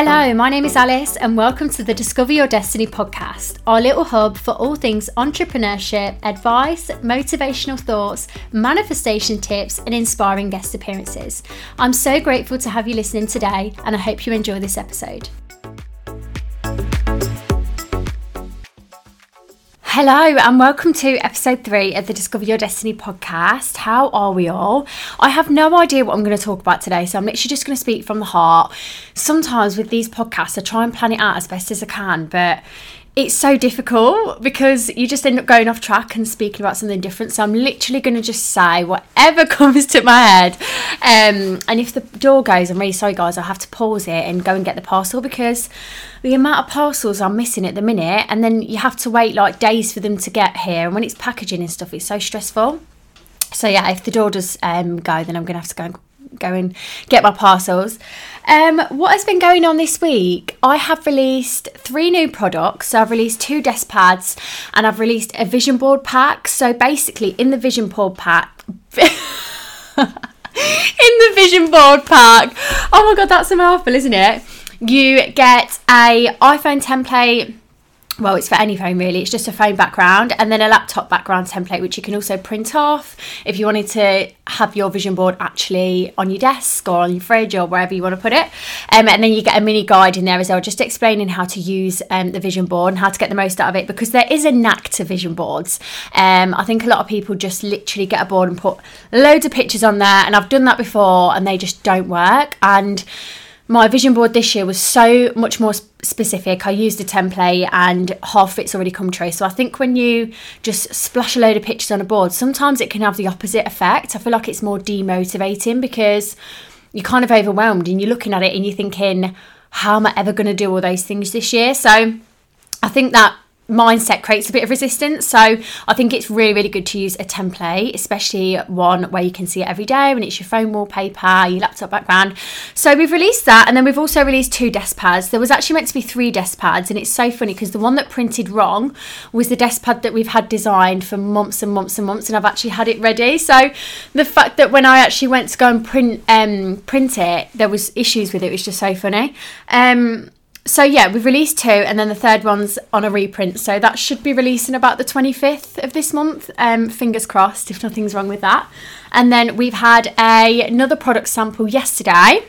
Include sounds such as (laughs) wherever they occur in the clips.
Hello, um, my name is Alice, and welcome to the Discover Your Destiny podcast, our little hub for all things entrepreneurship, advice, motivational thoughts, manifestation tips, and inspiring guest appearances. I'm so grateful to have you listening today, and I hope you enjoy this episode. Hello, and welcome to episode three of the Discover Your Destiny podcast. How are we all? I have no idea what I'm going to talk about today, so I'm literally just going to speak from the heart. Sometimes with these podcasts, I try and plan it out as best as I can, but it's so difficult because you just end up going off track and speaking about something different. So I'm literally going to just say whatever (laughs) comes to my head. Um, and if the door goes, I'm really sorry, guys, I'll have to pause it and go and get the parcel because the amount of parcels I'm missing at the minute, and then you have to wait like days for them to get here. And when it's packaging and stuff, it's so stressful. So yeah, if the door does um, go, then I'm going to have to go and go and get my parcels. Um, what has been going on this week? I have released three new products. So I've released two desk pads and I've released a vision board pack. So basically, in the vision board pack, (laughs) in the vision board pack, oh my god, that's a mouthful, isn't it? You get a iPhone template well, it's for any phone really. It's just a phone background and then a laptop background template, which you can also print off if you wanted to have your vision board actually on your desk or on your fridge or wherever you want to put it. Um, and then you get a mini guide in there as well, just explaining how to use um, the vision board and how to get the most out of it because there is a knack to vision boards. Um, I think a lot of people just literally get a board and put loads of pictures on there, and I've done that before and they just don't work. And my vision board this year was so much more specific. I used a template and half it's already come true. So I think when you just splash a load of pictures on a board, sometimes it can have the opposite effect. I feel like it's more demotivating because you're kind of overwhelmed and you're looking at it and you're thinking, how am I ever going to do all those things this year? So I think that mindset creates a bit of resistance. So I think it's really, really good to use a template, especially one where you can see it every day when it's your phone wallpaper, your laptop background. So we've released that and then we've also released two desk pads. There was actually meant to be three desk pads and it's so funny because the one that printed wrong was the desk pad that we've had designed for months and months and months and I've actually had it ready. So the fact that when I actually went to go and print um print it, there was issues with it, it was just so funny. Um so yeah, we've released two, and then the third one's on a reprint. So that should be releasing about the 25th of this month. Um, fingers crossed, if nothing's wrong with that. And then we've had a, another product sample yesterday.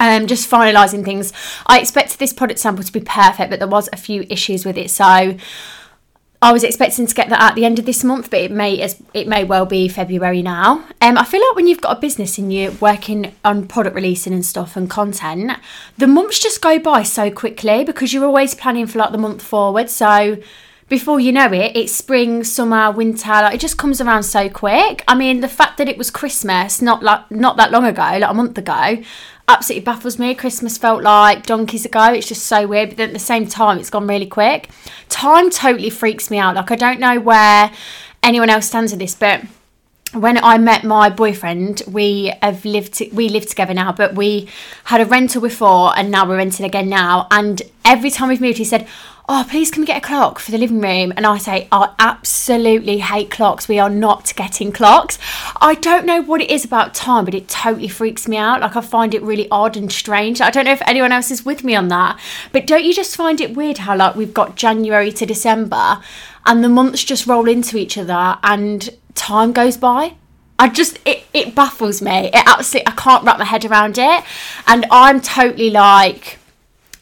Um, just finalising things. I expected this product sample to be perfect, but there was a few issues with it. So I was expecting to get that at the end of this month, but it may as it may well be February now. Um, I feel like when you've got a business and you're working on product releasing and stuff and content, the months just go by so quickly because you're always planning for like the month forward. So before you know it, it's spring, summer, winter. Like it just comes around so quick. I mean, the fact that it was Christmas not like not that long ago, like a month ago, absolutely baffles me. Christmas felt like donkeys ago. It's just so weird. But then at the same time, it's gone really quick. Time totally freaks me out. Like, I don't know where anyone else stands with this, but when I met my boyfriend, we have lived we live together now, but we had a rental before and now we're renting again now. And every time we've moved, he said, oh, please can we get a clock for the living room? And I say, I absolutely hate clocks. We are not getting clocks. I don't know what it is about time, but it totally freaks me out. Like I find it really odd and strange. I don't know if anyone else is with me on that, but don't you just find it weird how like we've got January to December and the months just roll into each other and time goes by? I just it, it baffles me. It absolutely I can't wrap my head around it. And I'm totally like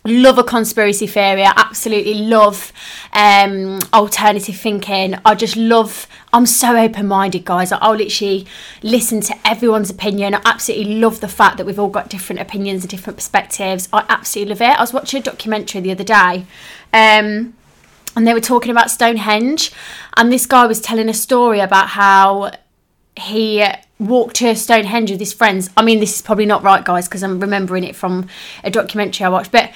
love a conspiracy theory. I absolutely love um, alternative thinking. I just love. I'm so open minded, guys. I'll literally listen to everyone's opinion. I absolutely love the fact that we've all got different opinions and different perspectives. I absolutely love it. I was watching a documentary the other day. Um, and they were talking about Stonehenge, and this guy was telling a story about how he walked to Stonehenge with his friends. I mean, this is probably not right, guys, because I'm remembering it from a documentary I watched, but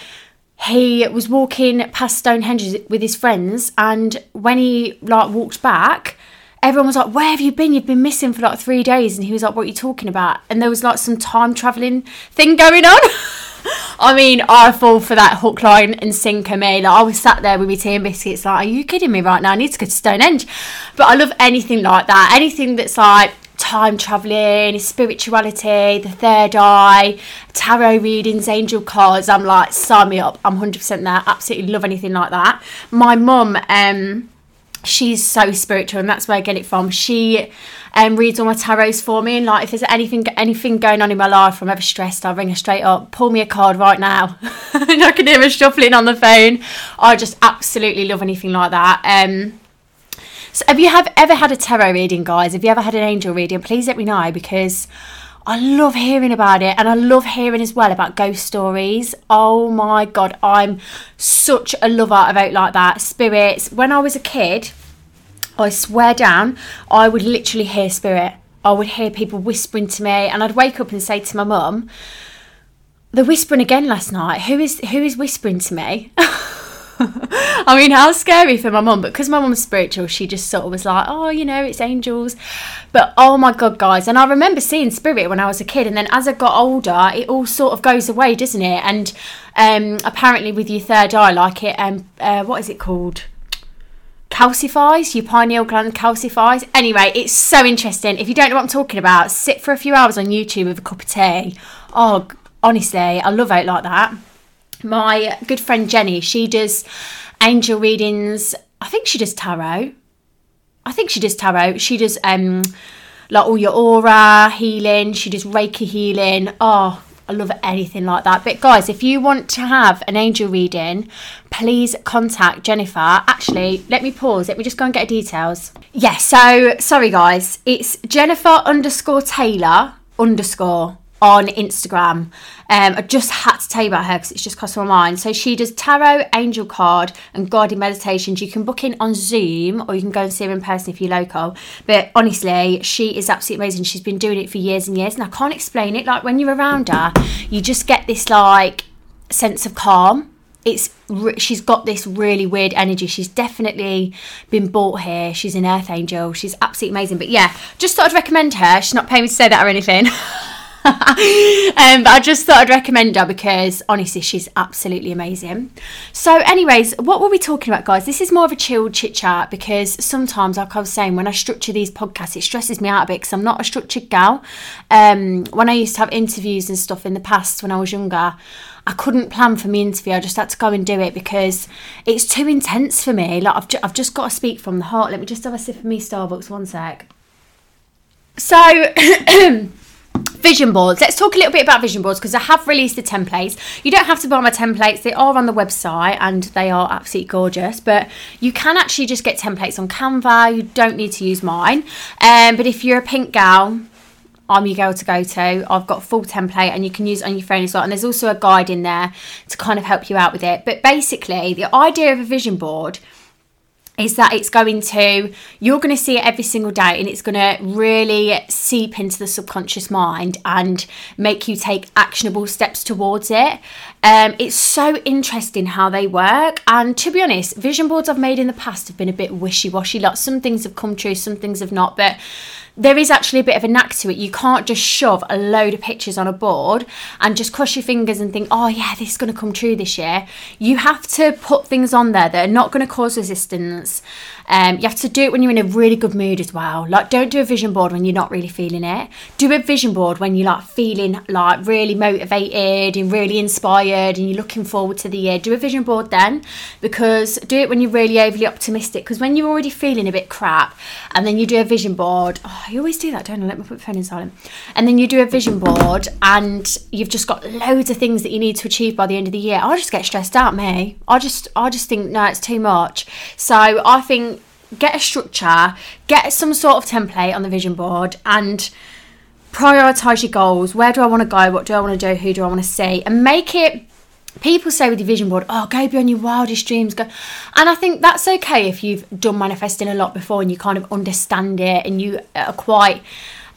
he was walking past Stonehenge with his friends, and when he like walked back, everyone was like, "Where have you been? You've been missing for like three days." And he was like, "What are you talking about?" And there was like some time traveling thing going on. (laughs) I mean, I fall for that hook, line, and sinker. Me, like I was sat there with my tea and biscuits, like, "Are you kidding me right now? I need to go to Stonehenge." But I love anything like that. Anything that's like time traveling, spirituality, the third eye, tarot readings, angel cards. I'm like, sign me up. I'm 100% there. Absolutely love anything like that. My mum, um, she's so spiritual and that's where I get it from. She um, reads all my tarots for me and like if there's anything anything going on in my life I'm ever stressed I'll ring her straight up pull me a card right now (laughs) and I can hear her shuffling on the phone I just absolutely love anything like that um, so have you have ever had a tarot reading guys have you ever had an angel reading please let me know because I love hearing about it and I love hearing as well about ghost stories. Oh my god, I'm such a lover of out like that. Spirits. When I was a kid, I swear down, I would literally hear spirit. I would hear people whispering to me and I'd wake up and say to my mum, They're whispering again last night. Who is who is whispering to me? (laughs) (laughs) I mean, how scary for my mum, but because my mum's spiritual, she just sort of was like, oh, you know, it's angels. But oh my God, guys. And I remember seeing spirit when I was a kid. And then as I got older, it all sort of goes away, doesn't it? And um, apparently, with your third eye, like it, um, uh, what is it called? calcifies, your pineal gland calcifies. Anyway, it's so interesting. If you don't know what I'm talking about, sit for a few hours on YouTube with a cup of tea. Oh, honestly, I love it like that my good friend Jenny, she does angel readings. I think she does tarot. I think she does tarot. She does um like all your aura healing. She does Reiki healing. Oh, I love anything like that. But guys, if you want to have an angel reading, please contact Jennifer. Actually, let me pause. Let me just go and get details. Yes. Yeah, so sorry, guys. It's Jennifer underscore Taylor underscore on Instagram. Um, I just had to tell you about her because it's just crossed my mind. So she does tarot, angel card, and guided meditations. You can book in on Zoom or you can go and see her in person if you're local. But honestly, she is absolutely amazing. She's been doing it for years and years, and I can't explain it. Like when you're around her, you just get this like sense of calm. It's she's got this really weird energy. She's definitely been bought here. She's an earth angel. She's absolutely amazing. But yeah, just thought I'd recommend her. She's not paying me to say that or anything. (laughs) um, but I just thought I'd recommend her because honestly, she's absolutely amazing. So, anyways, what were we talking about, guys? This is more of a chilled chit chat because sometimes, like I was saying, when I structure these podcasts, it stresses me out a bit because I'm not a structured gal. Um, when I used to have interviews and stuff in the past when I was younger, I couldn't plan for my interview. I just had to go and do it because it's too intense for me. Like I've, ju- I've just got to speak from the heart. Let me just have a sip of me Starbucks. One sec. So. (clears throat) vision boards let's talk a little bit about vision boards because i have released the templates you don't have to buy my templates they are on the website and they are absolutely gorgeous but you can actually just get templates on canva you don't need to use mine um, but if you're a pink gal I'm your girl to go to. I've got full template and you can use on your phone as well. And there's also a guide in there to kind of help you out with it. But basically, the idea of a vision board is that it's going to you're going to see it every single day and it's going to really seep into the subconscious mind and make you take actionable steps towards it. Um, it's so interesting how they work and to be honest vision boards i've made in the past have been a bit wishy-washy. Like some things have come true some things have not but there is actually a bit of a knack to it. You can't just shove a load of pictures on a board and just cross your fingers and think, oh, yeah, this is going to come true this year. You have to put things on there that are not going to cause resistance. Um, you have to do it when you're in a really good mood as well. Like, don't do a vision board when you're not really feeling it. Do a vision board when you're like feeling like really motivated and really inspired and you're looking forward to the year. Do a vision board then because do it when you're really overly optimistic. Because when you're already feeling a bit crap and then you do a vision board, oh, Oh, I always do that, don't I? Let me put the phone in silent. And then you do a vision board and you've just got loads of things that you need to achieve by the end of the year. I just get stressed out, me. I just I just think no, it's too much. So I think get a structure, get some sort of template on the vision board and prioritize your goals. Where do I want to go? What do I want to do? Who do I want to see? And make it people say with your vision board, oh, go beyond your wildest dreams. Go, and I think that's okay if you've done manifesting a lot before and you kind of understand it and you are quite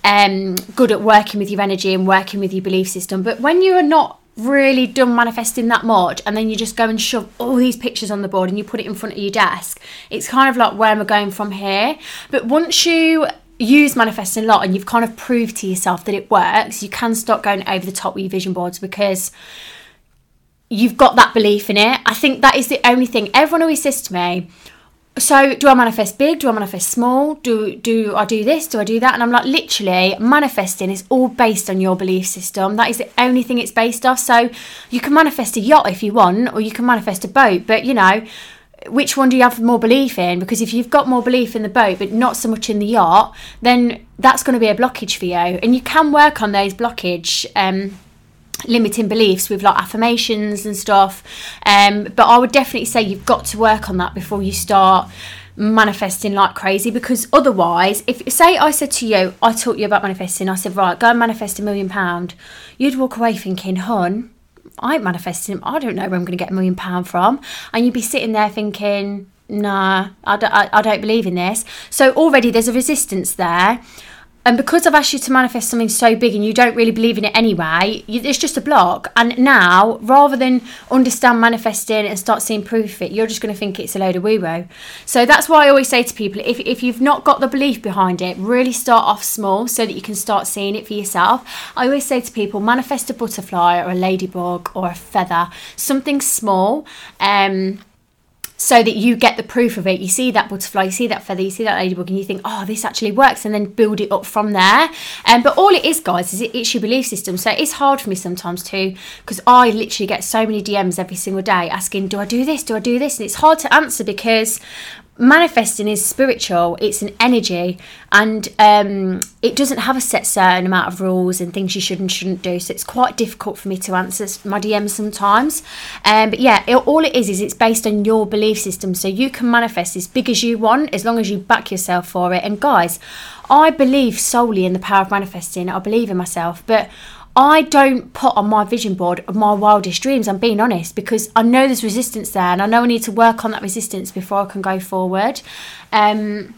um, good at working with your energy and working with your belief system. But when you are not really done manifesting that much and then you just go and shove all these pictures on the board and you put it in front of your desk, it's kind of like where am I going from here? But once you use manifesting a lot and you've kind of proved to yourself that it works, you can start going over the top with your vision boards because you've got that belief in it. I think that is the only thing. Everyone always says to me, so do I manifest big? Do I manifest small? Do do I do this? Do I do that? And I'm like, literally, manifesting is all based on your belief system. That is the only thing it's based off. So you can manifest a yacht if you want, or you can manifest a boat. But you know, which one do you have more belief in? Because if you've got more belief in the boat, but not so much in the yacht, then that's going to be a blockage for you. And you can work on those blockage. Um, limiting beliefs with like affirmations and stuff. Um, but I would definitely say you've got to work on that before you start manifesting like crazy because otherwise if say I said to you I taught you about manifesting I said right go and manifest a million pound you'd walk away thinking hun I ain't manifesting I don't know where I'm going to get a million pound from and you'd be sitting there thinking nah I don't, I, I don't believe in this so already there's a resistance there and because I've asked you to manifest something so big and you don't really believe in it anyway, you, it's just a block. And now, rather than understand manifesting and start seeing proof of it, you're just going to think it's a load of woo woo. So that's why I always say to people if, if you've not got the belief behind it, really start off small so that you can start seeing it for yourself. I always say to people, manifest a butterfly or a ladybug or a feather, something small. Um, so that you get the proof of it. You see that butterfly, you see that feather, you see that ladybug, and you think, oh, this actually works, and then build it up from there. Um, but all it is, guys, is it, it's your belief system. So it's hard for me sometimes too, because I literally get so many DMs every single day asking, do I do this? Do I do this? And it's hard to answer because manifesting is spiritual it's an energy and um, it doesn't have a set certain amount of rules and things you should and shouldn't do so it's quite difficult for me to answer my dms sometimes. Um, but yeah it, all it is is it's based on your belief system so you can manifest as big as you want as long as you back yourself for it. And guys i believe solely in the power of manifesting i believe in myself but I don't put on my vision board of my wildest dreams. I'm being honest because I know there's resistance there, and I know I need to work on that resistance before I can go forward. Um,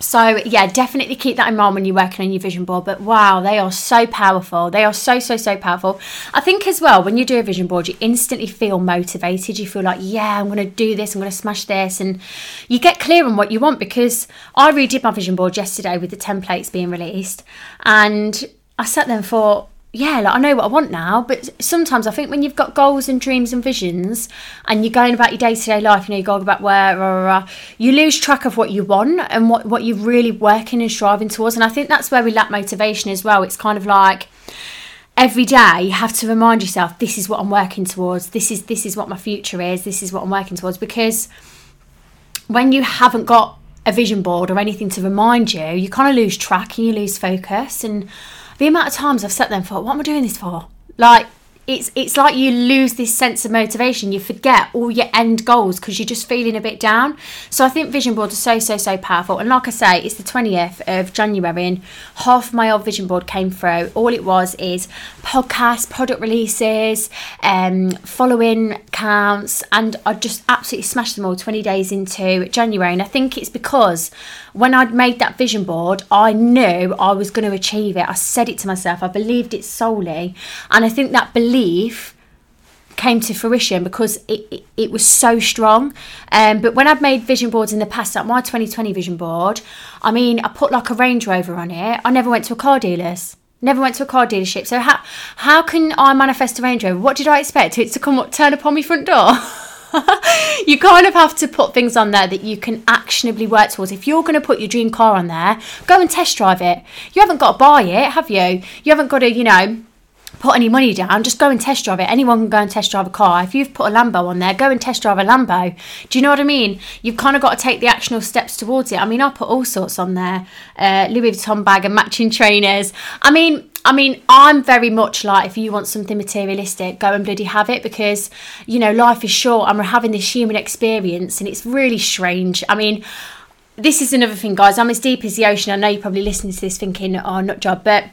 so yeah, definitely keep that in mind when you're working on your vision board. But wow, they are so powerful. They are so so so powerful. I think as well when you do a vision board, you instantly feel motivated. You feel like yeah, I'm going to do this. I'm going to smash this, and you get clear on what you want. Because I redid my vision board yesterday with the templates being released, and I sat there and thought yeah, like I know what I want now, but sometimes I think when you've got goals and dreams and visions and you're going about your day to day life, you know, you go about where, rah, rah, rah, you lose track of what you want and what, what you're really working and striving towards. And I think that's where we lack motivation as well. It's kind of like, every day you have to remind yourself this is what I'm working towards this is this is what my future is this is what I'm working towards because when you haven't got a vision board or anything to remind you you kind of lose track and you lose focus and the amount of times I've sat there and thought, what am I doing this for? Like, it's it's like you lose this sense of motivation. You forget all your end goals because you're just feeling a bit down. So I think vision boards are so so so powerful. And like I say, it's the 20th of January, and half my old vision board came through. All it was is podcasts, product releases, um, following counts, and I just absolutely smashed them all 20 days into January. And I think it's because when I'd made that vision board, I knew I was going to achieve it. I said it to myself. I believed it solely, and I think that belief came to fruition because it, it, it was so strong. Um, but when I've made vision boards in the past, like my 2020 vision board, I mean, I put like a Range Rover on it. I never went to a car dealer's. Never went to a car dealership. So how how can I manifest a Range Rover? What did I expect? It to come up, turn up on my front door? (laughs) (laughs) you kind of have to put things on there that you can actionably work towards. If you're going to put your dream car on there, go and test drive it. You haven't got to buy it, have you? You haven't got to, you know, put any money down, just go and test drive it. Anyone can go and test drive a car. If you've put a Lambo on there, go and test drive a Lambo. Do you know what I mean? You've kind of got to take the actionable steps towards it. I mean, I put all sorts on there, uh, Louis Vuitton bag and matching trainers. I mean, I mean, I'm very much like if you want something materialistic, go and bloody have it because you know life is short and we're having this human experience and it's really strange. I mean. This is another thing, guys. I'm as deep as the ocean. I know you're probably listening to this thinking, oh, not job, but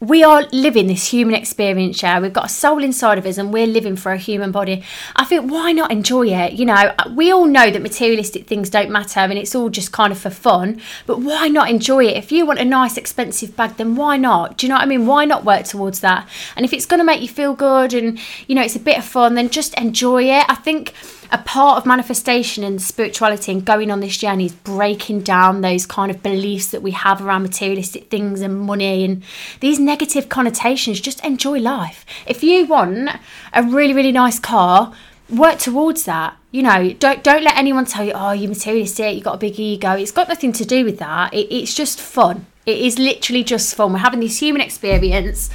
we are living this human experience, yeah. We've got a soul inside of us and we're living for a human body. I think, why not enjoy it? You know, we all know that materialistic things don't matter and it's all just kind of for fun, but why not enjoy it? If you want a nice, expensive bag, then why not? Do you know what I mean? Why not work towards that? And if it's going to make you feel good and, you know, it's a bit of fun, then just enjoy it. I think a part of manifestation and spirituality and going on this journey is breaking down those kind of beliefs that we have around materialistic things and money and these negative connotations. Just enjoy life. If you want a really, really nice car, work towards that. You know, don't don't let anyone tell you, oh, you're materialistic, you've got a big ego. It's got nothing to do with that. It, it's just fun. It is literally just fun. We're having this human experience.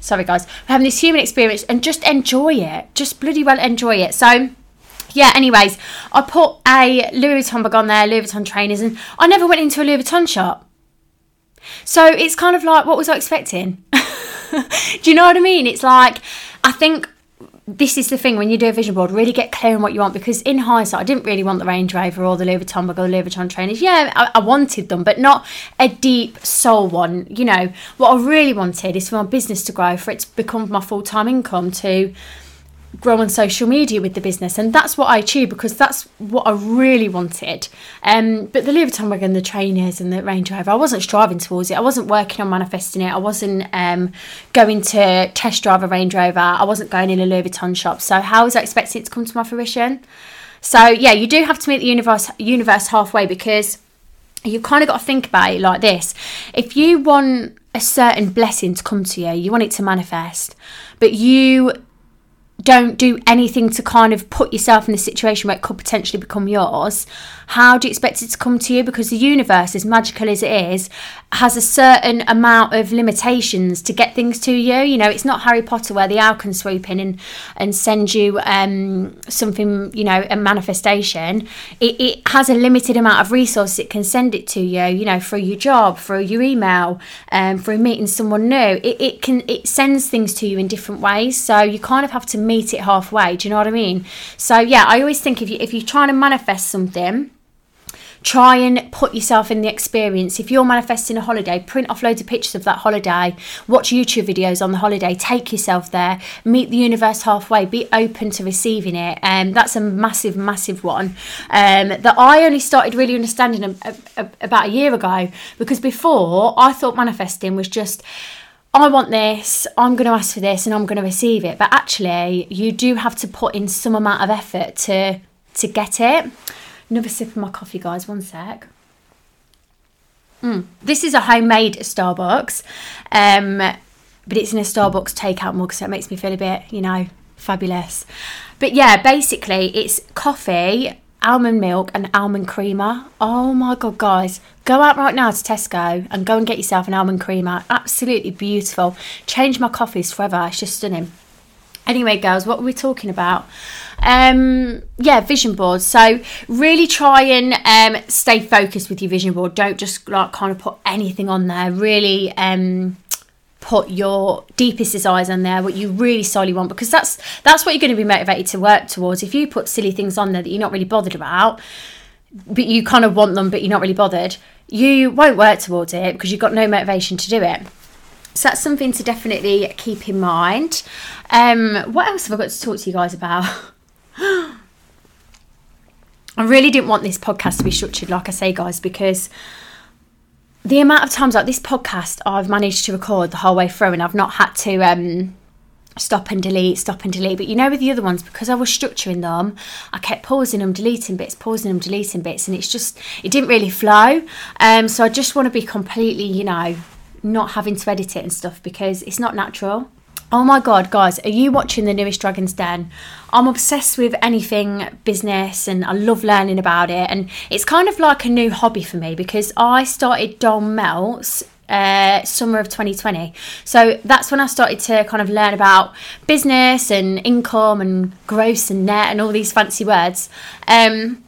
Sorry, guys. We're having this human experience and just enjoy it. Just bloody well enjoy it. So, yeah, anyways, I put a Louis Vuitton bag on there, Louis Vuitton trainers, and I never went into a Louis Vuitton shop. So it's kind of like, what was I expecting? (laughs) do you know what I mean? It's like, I think this is the thing when you do a vision board, really get clear on what you want because in hindsight, I didn't really want the Range Rover or the Louis Vuitton bag or the Louis Vuitton trainers. Yeah, I, I, wanted them, but not a deep soul one. You know, what I really wanted is for my business to grow, for it to become my full time income, to grow on social media with the business and that's what I achieved because that's what I really wanted. Um, but the Louis Vuitton bag and the trainers and the Range Rover I wasn't striving towards it. I wasn't working on manifesting it. I wasn't um, going to test drive a Range Rover. I wasn't going in a Louis Vuitton shop. So how was I expecting it to come to my fruition? So yeah you do have to meet the universe universe halfway because you've kind of got to think about it like this. If you want a certain blessing to come to you you want it to manifest but you don't do anything to kind of put yourself in a situation where it could potentially become yours, how do you expect it to come to you? Because the universe, as magical as it is, has a certain amount of limitations to get things to you. You know, it's not Harry Potter where the owl can swoop in and, and send you um, something, you know, a manifestation. It, it has a limited amount of resources it can send it to you, you know, through your job, through your email, um, through meeting someone new. It, it can, it sends things to you in different ways. So you kind of have to meet it halfway. Do you know what I mean? So yeah, I always think if you if you're trying to manifest something, try and put yourself in the experience. If you're manifesting a holiday, print off loads of pictures of that holiday, watch YouTube videos on the holiday, take yourself there, meet the universe halfway, be open to receiving it. And um, that's a massive, massive one um, that I only started really understanding a, a, a, about a year ago because before I thought manifesting was just. I want this, I'm going to ask for this, and I'm going to receive it. But actually, you do have to put in some amount of effort to to get it. Another sip of my coffee, guys. One sec. Mm. This is a homemade Starbucks, um, but it's in a Starbucks takeout mug, so it makes me feel a bit, you know, fabulous. But yeah, basically, it's coffee, almond milk, and almond creamer. Oh my god, guys, go out right now to Tesco and go and get yourself an almond creamer. Absolutely beautiful. Change my coffees forever. It's just stunning. Anyway, girls, what were we talking about? Um, yeah, vision boards. So really try and um, stay focused with your vision board. Don't just like kind of put anything on there. Really um, put your deepest desires on there, what you really solely want, because that's that's what you're going to be motivated to work towards. If you put silly things on there that you're not really bothered about, but you kind of want them, but you're not really bothered, you won't work towards it because you've got no motivation to do it. So that's something to definitely keep in mind. Um, what else have I got to talk to you guys about? (gasps) I really didn't want this podcast to be structured, like I say, guys, because the amount of times like this podcast I've managed to record the whole way through and I've not had to um, stop and delete, stop and delete. But you know, with the other ones, because I was structuring them, I kept pausing them, deleting bits, pausing them, deleting bits, and it's just, it didn't really flow. Um, so I just want to be completely, you know, not having to edit it and stuff because it's not natural. Oh my god, guys, are you watching the newest Dragon's Den? I'm obsessed with anything business and I love learning about it. And it's kind of like a new hobby for me because I started Doll Melts uh, summer of 2020. So that's when I started to kind of learn about business and income and gross and net and all these fancy words. Um,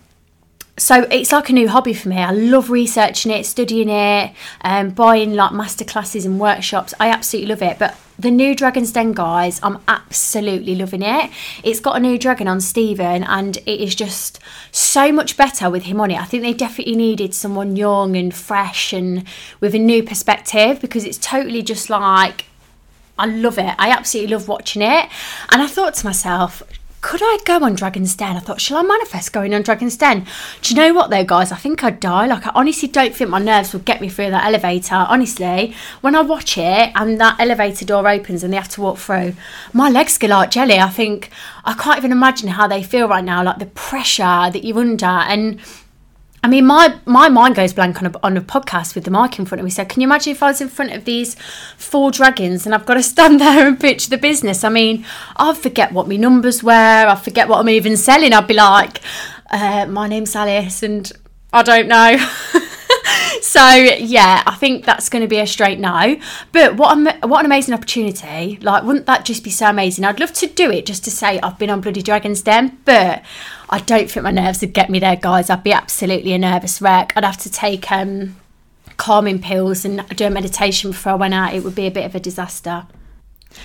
so it's like a new hobby for me. I love researching it, studying it, um, buying like masterclasses and workshops. I absolutely love it. But the new Dragon's Den, guys, I'm absolutely loving it. It's got a new dragon on Steven, and it is just so much better with him on it. I think they definitely needed someone young and fresh and with a new perspective because it's totally just like I love it. I absolutely love watching it. And I thought to myself, could I go on Dragon's Den? I thought, shall I manifest going on Dragon's Den? Do you know what though, guys? I think I'd die. Like, I honestly don't think my nerves would get me through that elevator. Honestly, when I watch it and that elevator door opens and they have to walk through, my legs get like jelly. I think I can't even imagine how they feel right now, like the pressure that you're under. And I mean, my my mind goes blank on a, on a podcast with the mic in front of me. So, can you imagine if I was in front of these four dragons and I've got to stand (laughs) there and pitch the business? I mean, I forget what my numbers were. I forget what I'm even selling. I'd be like, uh, "My name's Alice," and I don't know. (laughs) so yeah, I think that's going to be a straight no. But what what an amazing opportunity! Like, wouldn't that just be so amazing? I'd love to do it just to say I've been on Bloody Dragon's Den, but I don't think my nerves would get me there, guys. I'd be absolutely a nervous wreck. I'd have to take um, calming pills and do a meditation before I went out. It would be a bit of a disaster.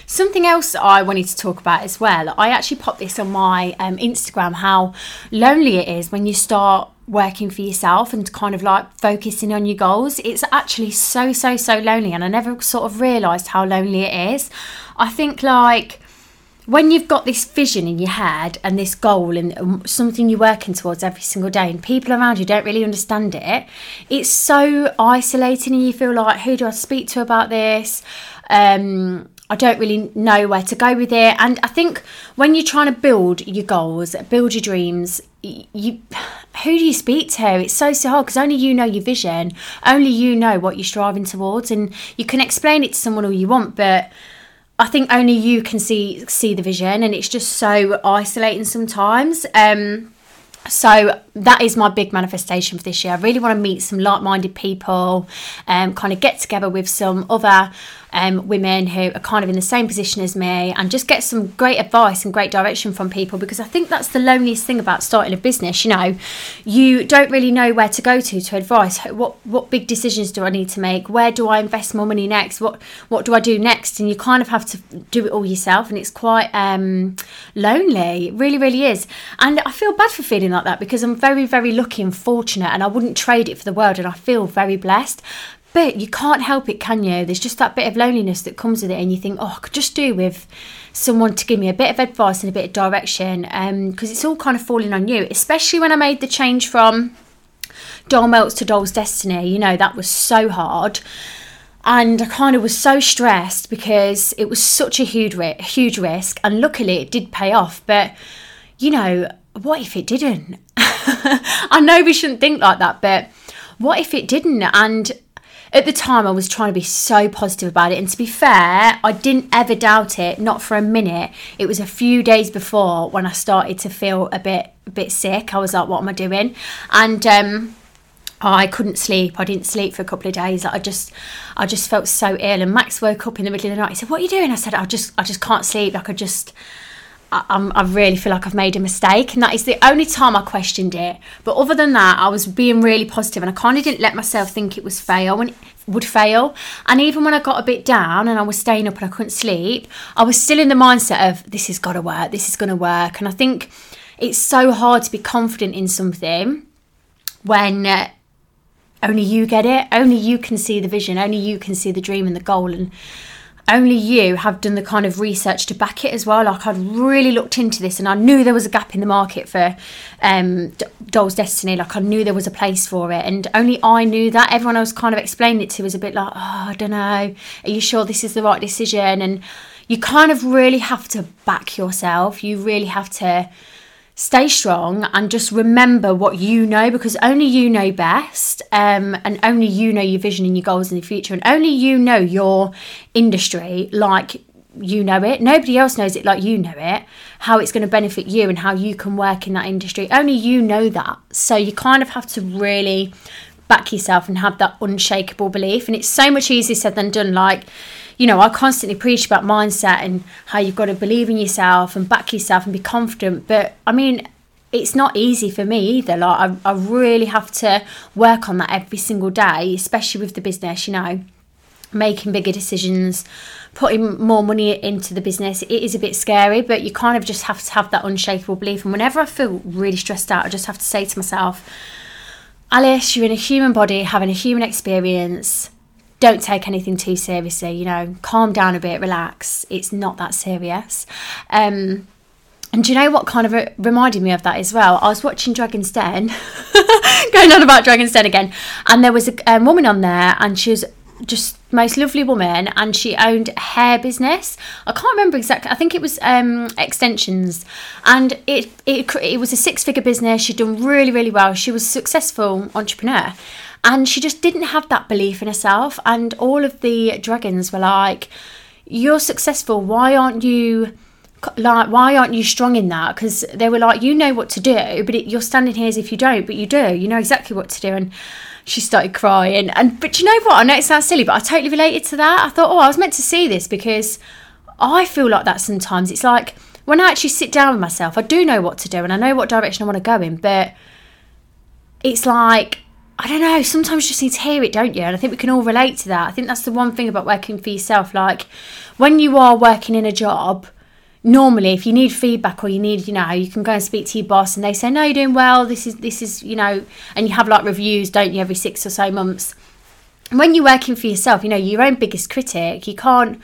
Something else I wanted to talk about as well. I actually popped this on my um, Instagram how lonely it is when you start working for yourself and kind of like focusing on your goals. It's actually so, so, so lonely. And I never sort of realised how lonely it is. I think like when you've got this vision in your head and this goal and um, something you're working towards every single day and people around you don't really understand it it's so isolating and you feel like who do i speak to about this um, I don't really know where to go with it. And I think when you're trying to build your goals, build your dreams, you (sighs) who do you speak to? It's so so hard because only you know your vision, only you know what you're striving towards, and you can explain it to someone all you want, but I think only you can see see the vision, and it's just so isolating sometimes. Um, so that is my big manifestation for this year. I really want to meet some like-minded people, um, kind of get together with some other um, women who are kind of in the same position as me and just get some great advice and great direction from people because I think that's the loneliest thing about starting a business. You know, you don't really know where to go to to advice. What what big decisions do I need to make? Where do I invest more money next? What what do I do next? And you kind of have to do it all yourself, and it's quite um, lonely. It really, really is. And I feel bad for feeling like that because I'm very, very lucky and fortunate, and I wouldn't trade it for the world. And I feel very blessed. But you can't help it, can you? There's just that bit of loneliness that comes with it, and you think, oh, I could just do with someone to give me a bit of advice and a bit of direction, because um, it's all kind of falling on you. Especially when I made the change from Doll Melts to Doll's Destiny. You know that was so hard, and I kind of was so stressed because it was such a huge, huge risk, and luckily it did pay off. But you know, what if it didn't? (laughs) I know we shouldn't think like that, but what if it didn't? And at the time I was trying to be so positive about it and to be fair I didn't ever doubt it not for a minute it was a few days before when I started to feel a bit a bit sick I was like what am I doing and um, I couldn't sleep. I didn't sleep for a couple of days. I just, I just felt so ill. And Max woke up in the middle of the night. He said, "What are you doing?" I said, "I just, I just can't sleep. Like I just, I, I, really feel like I've made a mistake, and that is the only time I questioned it. But other than that, I was being really positive, and I kind of didn't let myself think it was fail and would fail. And even when I got a bit down and I was staying up and I couldn't sleep, I was still in the mindset of this has got to work, this is going to work. And I think it's so hard to be confident in something when. Uh, only you get it. Only you can see the vision. Only you can see the dream and the goal. And only you have done the kind of research to back it as well. Like I'd really looked into this and I knew there was a gap in the market for um, Doll's Destiny. Like I knew there was a place for it, and only I knew that. Everyone else kind of explained it to was a bit like, oh, I don't know. Are you sure this is the right decision? And you kind of really have to back yourself. You really have to stay strong and just remember what you know because only you know best um, and only you know your vision and your goals in the future and only you know your industry like you know it. Nobody else knows it like you know it how it's going to benefit you and how you can work in that industry. Only you know that. So you kind of have to really back yourself and have that unshakable belief and it's so much easier said than done. Like you know, I constantly preach about mindset and how you've got to believe in yourself and back yourself and be confident. But I mean, it's not easy for me either. Like, I, I really have to work on that every single day, especially with the business, you know, making bigger decisions, putting more money into the business. It is a bit scary, but you kind of just have to have that unshakable belief. And whenever I feel really stressed out, I just have to say to myself, Alice, you're in a human body having a human experience don't take anything too seriously, you know, calm down a bit, relax. It's not that serious. Um, and do you know what kind of reminded me of that as well? I was watching Dragon's Den, (laughs) going on about Dragon's Den again, and there was a um, woman on there, and she was just most lovely woman and she owned a hair business i can't remember exactly i think it was um, extensions and it, it it was a six figure business she'd done really really well she was a successful entrepreneur and she just didn't have that belief in herself. And all of the dragons were like you're successful. Why aren't you like why aren't you strong in that? Because they were like you know what to do but it, you're standing here as if you don't but you do. You know exactly what to do. And she started crying. And but you know what? I know it sounds silly but i totally related to that. I thought oh i was meant to see this because i feel like that sometimes. It's like when i actually sit down with myself i do know what to do and i know what direction i want to go in but it's like I don't know, sometimes you just need to hear it, don't you? And I think we can all relate to that. I think that's the one thing about working for yourself. Like when you are working in a job, normally if you need feedback or you need you know you can go and speak to your boss and they say no you're doing well this is this is you know and you have like reviews don't you every six or so months and when you're working for yourself you know your own biggest critic you can't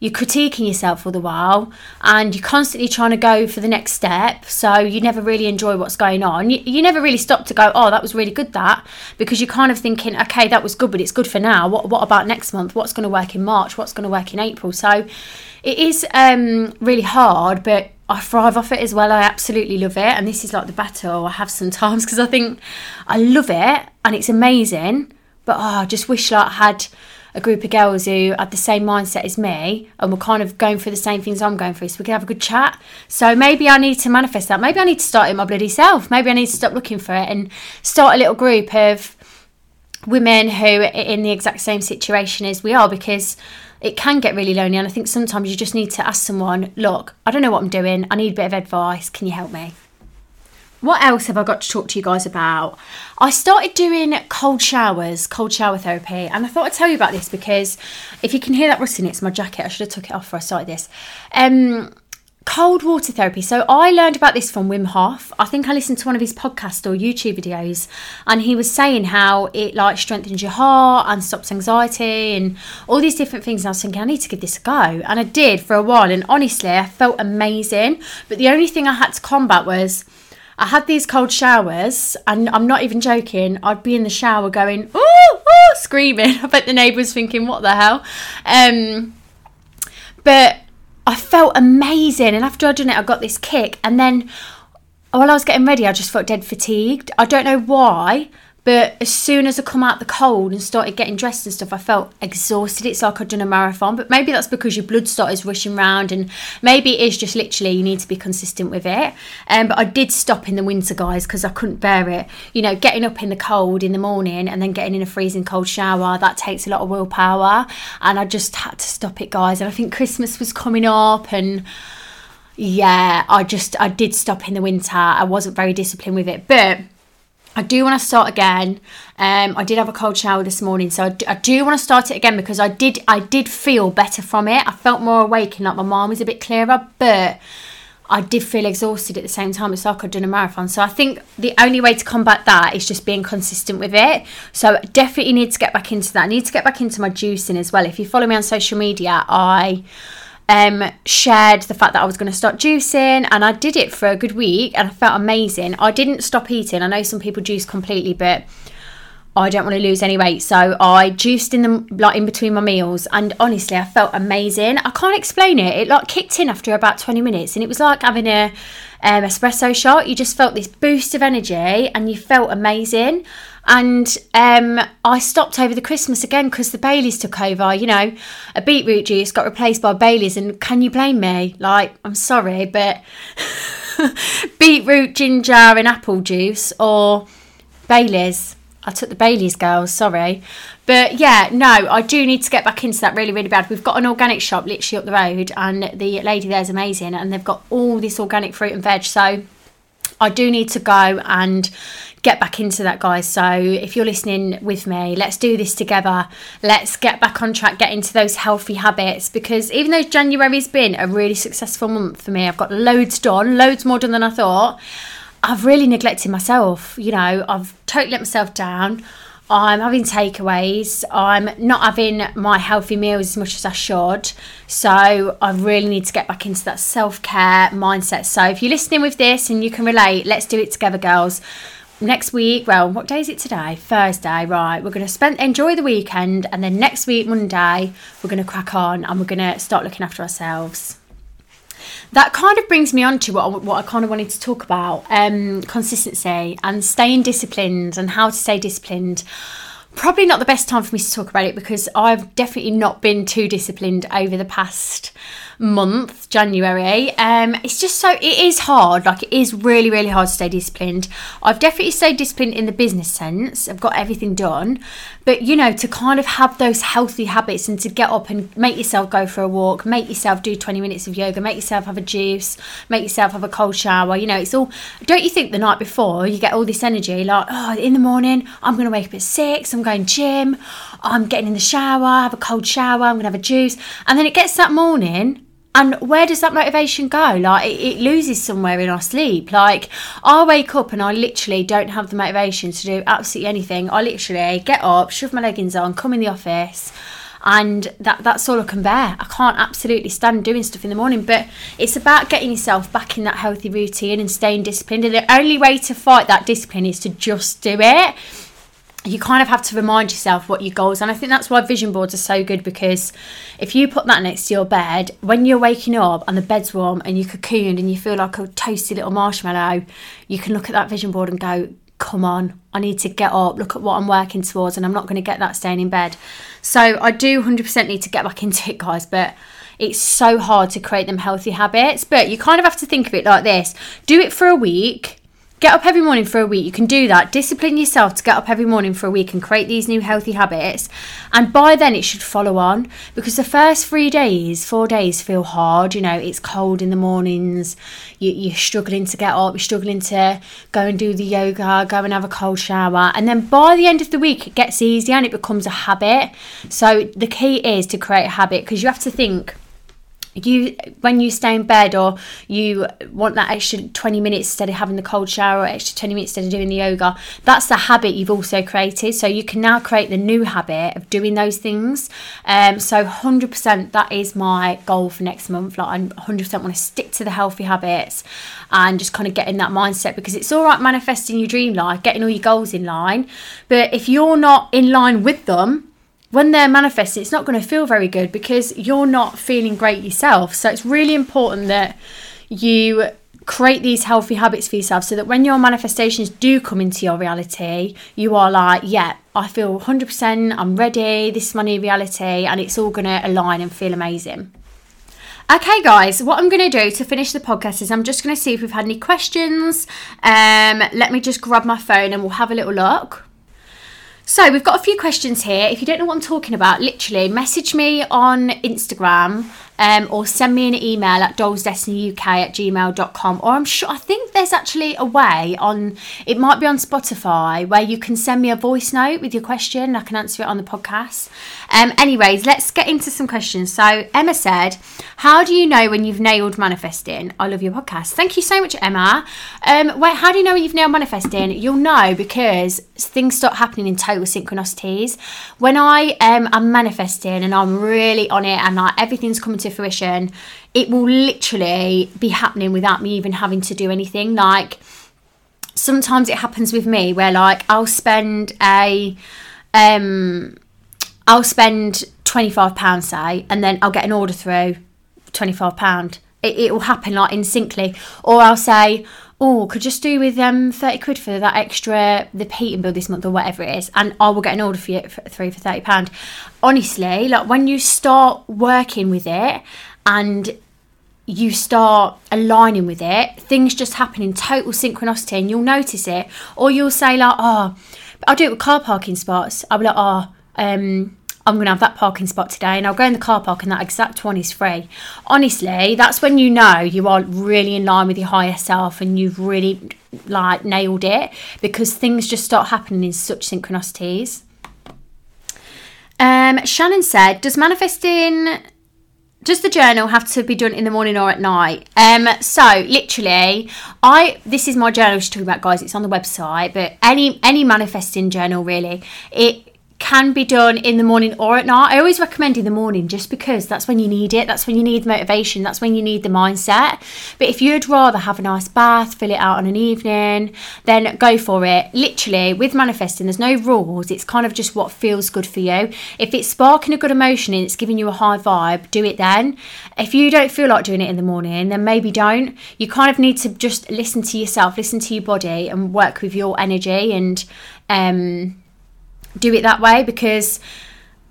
you're critiquing yourself all the while and you're constantly trying to go for the next step so you never really enjoy what's going on you, you never really stop to go oh that was really good that because you're kind of thinking okay that was good but it's good for now what, what about next month what's going to work in march what's going to work in april so it is um, really hard, but I thrive off it as well. I absolutely love it. And this is like the battle I have sometimes (laughs) because I think I love it and it's amazing. But oh, I just wish like I had a group of girls who had the same mindset as me and were kind of going through the same things I'm going through so we could have a good chat. So maybe I need to manifest that. Maybe I need to start it my bloody self. Maybe I need to stop looking for it and start a little group of women who are in the exact same situation as we are because it can get really lonely. And I think sometimes you just need to ask someone, look, I don't know what I'm doing. I need a bit of advice. Can you help me? What else have I got to talk to you guys about? I started doing cold showers, cold shower therapy, and I thought I'd tell you about this because if you can hear that rustling, it's my jacket. I should have took it off before I started this. Um, cold water therapy. So I learned about this from Wim Hof. I think I listened to one of his podcast or YouTube videos, and he was saying how it like strengthens your heart and stops anxiety and all these different things. And I was thinking, I need to give this a go, and I did for a while. And honestly, I felt amazing. But the only thing I had to combat was. I had these cold showers, and I'm not even joking. I'd be in the shower going, oh, oh, screaming. (laughs) I bet the neighbours thinking, what the hell? Um, but I felt amazing. And after I'd done it, I got this kick. And then while I was getting ready, I just felt dead fatigued. I don't know why, but as soon as I come out the cold and started getting dressed and stuff, I felt exhausted. It's like I'd done a marathon, but maybe that's because your blood starts rushing around, and maybe it is just literally you need to be consistent with it. Um, but I did stop in the winter, guys, because I couldn't bear it. You know, getting up in the cold in the morning and then getting in a freezing cold shower that takes a lot of willpower, and I just had to stop it, guys. And I think Christmas was coming up, and yeah, I just I did stop in the winter. I wasn't very disciplined with it, but I do want to start again. Um, I did have a cold shower this morning, so I do, I do, want to start it again because I did I did feel better from it. I felt more awake and like my mind was a bit clearer, but I did feel exhausted at the same time. It's like I'd done a marathon. So I think the only way to combat that is just being consistent with it. So definitely need to get back into that. I need to get back into my juicing as well. If you follow me on social media, I um, shared the fact that I was going to start juicing, and I did it for a good week, and I felt amazing. I didn't stop eating. I know some people juice completely, but I don't want to lose any weight, so I juiced in the like in between my meals, and honestly, I felt amazing. I can't explain it. It like kicked in after about twenty minutes, and it was like having a um, espresso shot. You just felt this boost of energy, and you felt amazing. And um, I stopped over the Christmas again because the Baileys took over. You know, a beetroot juice got replaced by Baileys, and can you blame me? Like, I'm sorry, but (laughs) beetroot, ginger, and apple juice or Baileys. I took the Baileys girls, sorry. But yeah, no, I do need to get back into that really, really bad. We've got an organic shop literally up the road, and the lady there's amazing, and they've got all this organic fruit and veg. So I do need to go and get back into that, guys. So if you're listening with me, let's do this together. Let's get back on track, get into those healthy habits because even though January's been a really successful month for me, I've got loads done, loads more done than I thought. I've really neglected myself. You know, I've totally let myself down. I'm having takeaways. I'm not having my healthy meals as much as I should. So I really need to get back into that self care mindset. So if you're listening with this and you can relate, let's do it together, girls. next week, well, what day is it today? Thursday, right? We're going to spend enjoy the weekend, and then next week, Monday, we're going to crack on and we're going to start looking after ourselves. That kind of brings me on to what I, what I kind of wanted to talk about um, consistency and staying disciplined and how to stay disciplined. Probably not the best time for me to talk about it because I've definitely not been too disciplined over the past month, January. Um, it's just so it is hard. Like it is really, really hard to stay disciplined. I've definitely stayed disciplined in the business sense. I've got everything done, but you know, to kind of have those healthy habits and to get up and make yourself go for a walk, make yourself do 20 minutes of yoga, make yourself have a juice, make yourself have a cold shower. You know, it's all. Don't you think the night before you get all this energy? Like, oh, in the morning I'm going to wake up at six. I'm going to gym. I'm getting in the shower, have a cold shower. I'm going to have a juice, and then it gets that morning and where does that motivation go? Like, it, it, loses somewhere in our sleep. Like, I wake up and I literally don't have the motivation to do absolutely anything. I literally get up, shove my leggings on, come in the office, and that that's all I can bear. I can't absolutely stand doing stuff in the morning, but it's about getting yourself back in that healthy routine and staying disciplined. And the only way to fight that discipline is to just do it you kind of have to remind yourself what your goals and i think that's why vision boards are so good because if you put that next to your bed when you're waking up and the bed's warm and you're cocooned and you feel like a toasty little marshmallow you can look at that vision board and go come on i need to get up. Look at what i'm working towards and i'm not going to get that staying in bed. So i do 100% need to get back (laughs) into it guys but it's so hard to create them healthy habits. But you kind of have to think of it like this. Do it for a week Get up every morning for a week. You can do that. Discipline yourself to get up every morning for a week and create these new healthy habits. And by then, it should follow on because the first three days, four days feel hard. You know, it's cold in the mornings. You, are struggling to get up. You're struggling to go and do the yoga, go and have a cold shower. And then by the end of the week, it gets easier and it becomes a habit. So the key is to create a habit because you have to think you when you stay in bed or you want that extra 20 minutes instead of having the cold shower or extra 20 minutes instead of doing the yoga that's the habit you've also created. So you can now create the new habit of doing those things. Um, so 100% that is my goal for next month. Like i 100% want to stick to the healthy habits and just kind of get in that mindset because it's all right manifesting your dream life getting all your goals in line. But if you're not in line with them when they're manifesting, it's not going to feel very good because you're not feeling great yourself. So it's really important that you create these healthy habits for yourself so that when your manifestations do come into your reality, you are like, yeah, I feel 100%, I'm ready, this is my new reality, and it's all going to align and feel amazing. Okay, guys, what I'm going to do to finish the podcast is I'm just going to see if we've had any questions. Um, let me just grab my phone and we'll have a little look. So we've got a few questions here. If you don't know what I'm talking about, literally message me on Instagram um, or send me an email at dollsdestinyuk at gmail.com. Or I'm sure, I think there's actually a way on, it might be on Spotify, where you can send me a voice note with your question. And I can answer it on the podcast. Um, anyways, let's get into some questions. So Emma said, How do you know when you've nailed manifesting? I love your podcast. Thank you so much, Emma. Um, wait, how do you know when you've nailed manifesting? You'll know because things start happening in total synchronicities. When I um, am manifesting and I'm really on it and like everything's coming to to fruition, it will literally be happening without me even having to do anything. Like sometimes it happens with me where like I'll spend a um I'll spend twenty five pounds say and then I'll get an order through twenty five pound. It, will happen like instantly. Or I'll say, oh, could just do with um 30 quid for that extra, the heating bill this month or whatever it is, and I will get an order for you for three for £30. Honestly, like when you start working with it and you start aligning with it, things just happen in total synchronicity and you'll notice it. Or you'll say, like, oh, I'll do it with car parking spots. I'll be like, oh, um, I'm going to have that parking spot today and I'll go in the car park and that exact one is free. Honestly, that's when you know you are really in line with your higher self and you've really like nailed it because things just start happening in such synchronicities. Um, Shannon said, Does manifesting does the journal have to be done in the morning or at night? Um, so literally, I this is my journal she's talking about, guys. It's on the website, but any any manifesting journal really, it can be done in the morning or at night. I always recommend in the morning just because that's when you need it. That's when you need motivation. That's when you need the mindset. But if you'd rather have a nice bath, fill it out on an evening, then go for it. Literally, with manifesting, there's no rules. It's kind of just what feels good for you. If it's sparking a good emotion and it's giving you a high vibe, do it then. If you don't feel like doing it in the morning, then maybe don't. You kind of need to just listen to yourself, listen to your body, and work with your energy and um do it that way because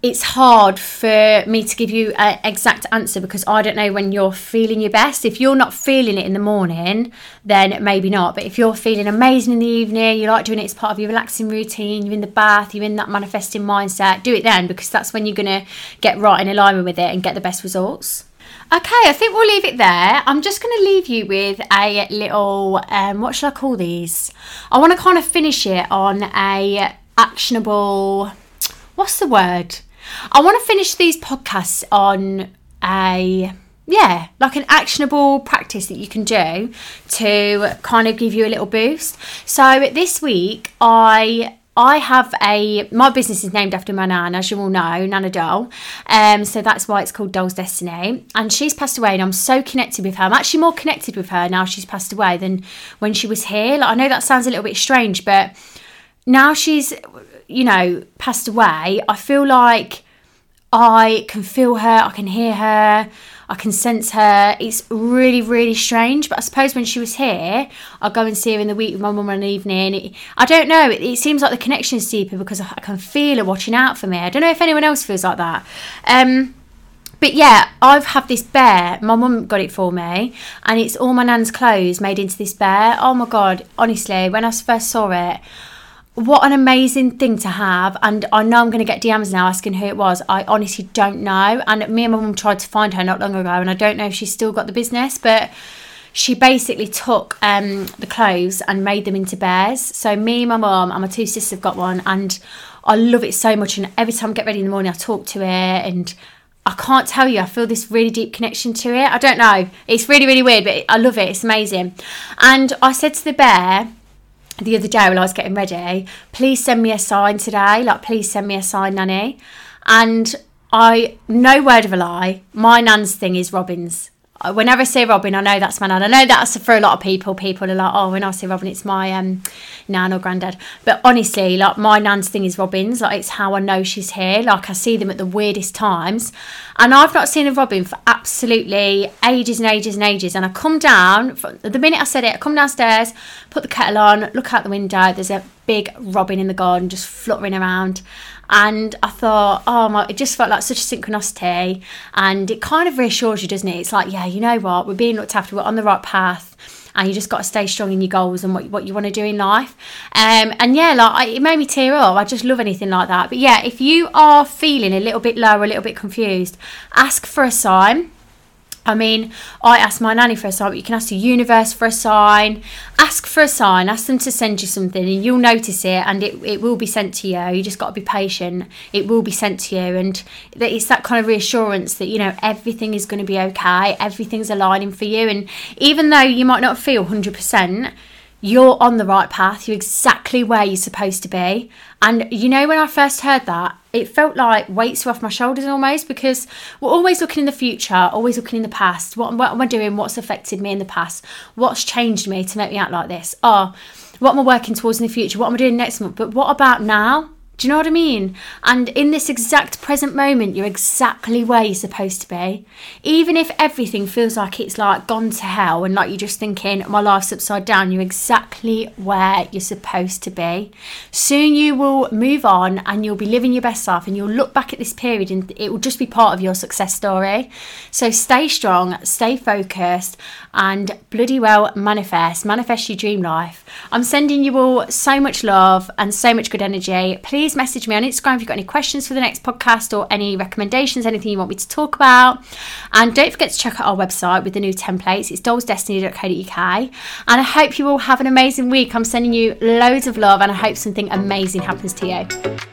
it's hard for me to give you an exact answer because I don't know when you're feeling your best. If you're not feeling it in the morning, then maybe not. But if you're feeling amazing in the evening, you like doing it as part of your relaxing routine, you're in the bath, you're in that manifesting mindset, do it then because that's when you're going to get right in alignment with it and get the best results. Okay, I think we'll leave it there. I'm just going to leave you with a little, um, what should I call these? I want to kind of finish it on a actionable what's the word i want to finish these podcasts on a yeah like an actionable practice that you can do to kind of give you a little boost so this week i I have a my business is named after my nan, as you all know, Nana Doll. Um, so that's why it's called Doll's Destiny. And she's passed away, and I'm so connected with her. I'm actually more connected with her now she's passed away than when she was here. Like, I know that sounds a little bit strange, but now she's, you know, passed away, I feel like I can feel her, I can hear her, I can sense her. It's really, really strange. But I suppose when she was here, I'll go and see her in the week with my mum in the evening. It, I don't know. It, it, seems like the connection is deeper because I can feel her watching out for me. I don't know if anyone else feels like that. Um, but yeah, I've had this bear. My mum got it for me, and it's all my nan's clothes made into this bear. Oh my god! Honestly, when I first saw it, what an amazing thing to have and i know i'm going to get dms now asking who it was i honestly don't know and me and my mum tried to find her not long ago and i don't know if she's still got the business but she basically took um, the clothes and made them into bears so me my mum and my two sisters have got one and i love it so much and every time i get ready in the morning i talk to it and I can't tell you. I feel this really deep connection to it. I don't know. It's really, really weird, but I love it. It's amazing. And I said to the bear, the other day when I was getting ready, please send me a sign today. Like, please send me a sign, Nanny. And I, no word of a lie, my nan's thing is Robins whenever I see Robin, I know that's my nan. I know that's for a lot of people. People are like, oh, when I see Robin, it's my um, nan or granddad. But honestly, like my nan's thing is Robin's. Like it's how I know she's here. Like I see them at the weirdest times, and I've not seen a Robin for absolutely ages and ages and ages. And I come down the minute I said it. I come downstairs, put the kettle on, look out the window. There's a big Robin in the garden just fluttering around and I thought, oh my, it just felt like such a synchronicity, and it kind of reassures you, doesn't it? It's like, yeah, you know what, we're being looked after, we're on the right path, and you just got to stay strong in your goals and what what you want to do in life. Um, and yeah, like I, it made me tear up. I just love anything like that. But yeah, if you are feeling a little bit low, a little bit confused, ask for a sign I mean, I asked my nanny for a sign, but you can ask the universe for a sign. Ask for a sign, ask them to send you something, and you'll notice it and it, it will be sent to you. You just got to be patient. It will be sent to you, and it's that kind of reassurance that, you know, everything is going to be okay, everything's aligning for you. And even though you might not feel 100%, you're on the right path. You're exactly where you're supposed to be. And you know, when I first heard that, it felt like weights were off my shoulders almost because we're always looking in the future, always looking in the past. What, what am I doing? What's affected me in the past? What's changed me to make me act like this? Oh, what am I working towards in the future? What am I doing next month? But what about now? Do you know what I mean? And in this exact present moment, you're exactly where you're supposed to be. Even if everything feels like it's like gone to hell and like you're just thinking, my life's upside down, you're exactly where you're supposed to be. Soon you will move on and you'll be living your best life and you'll look back at this period and it will just be part of your success story. So stay strong, stay focused, and bloody well manifest, manifest your dream life. I'm sending you all so much love and so much good energy. Please message me on Instagram if you've got any questions for the next podcast or any recommendations, anything you want me to talk about. And don't forget to check out our website with the new templates. It's dollsdestiny.co.uk. And I hope you all have an amazing week. I'm sending you loads of love and I hope something amazing happens to you.